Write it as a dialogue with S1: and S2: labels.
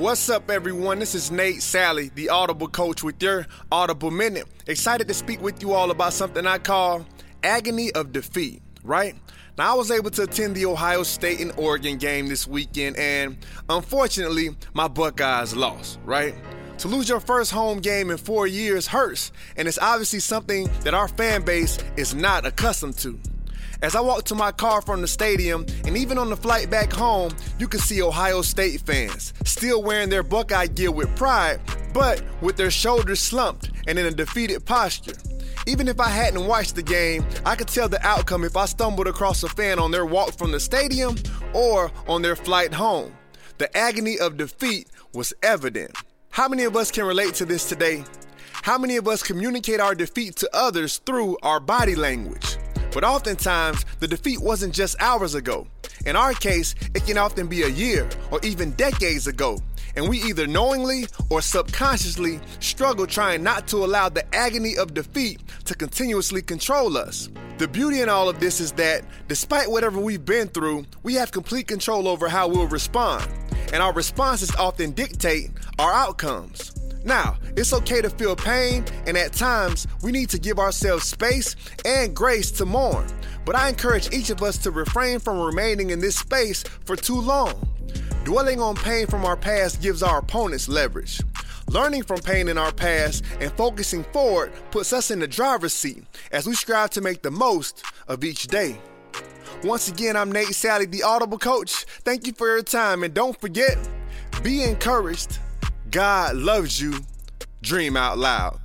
S1: What's up, everyone? This is Nate Salley, the Audible coach, with your Audible Minute. Excited to speak with you all about something I call agony of defeat, right? Now, I was able to attend the Ohio State and Oregon game this weekend, and unfortunately, my Buckeyes lost, right? To lose your first home game in four years hurts, and it's obviously something that our fan base is not accustomed to. As I walked to my car from the stadium, and even on the flight back home, you could see Ohio State fans still wearing their Buckeye gear with pride, but with their shoulders slumped and in a defeated posture. Even if I hadn't watched the game, I could tell the outcome if I stumbled across a fan on their walk from the stadium or on their flight home. The agony of defeat was evident. How many of us can relate to this today? How many of us communicate our defeat to others through our body language? But oftentimes, the defeat wasn't just hours ago. In our case, it can often be a year or even decades ago. And we either knowingly or subconsciously struggle trying not to allow the agony of defeat to continuously control us. The beauty in all of this is that despite whatever we've been through, we have complete control over how we'll respond. And our responses often dictate our outcomes. Now, it's okay to feel pain, and at times we need to give ourselves space and grace to mourn. But I encourage each of us to refrain from remaining in this space for too long. Dwelling on pain from our past gives our opponents leverage. Learning from pain in our past and focusing forward puts us in the driver's seat as we strive to make the most of each day. Once again, I'm Nate Salley, the Audible Coach. Thank you for your time, and don't forget be encouraged God loves you. Dream out loud.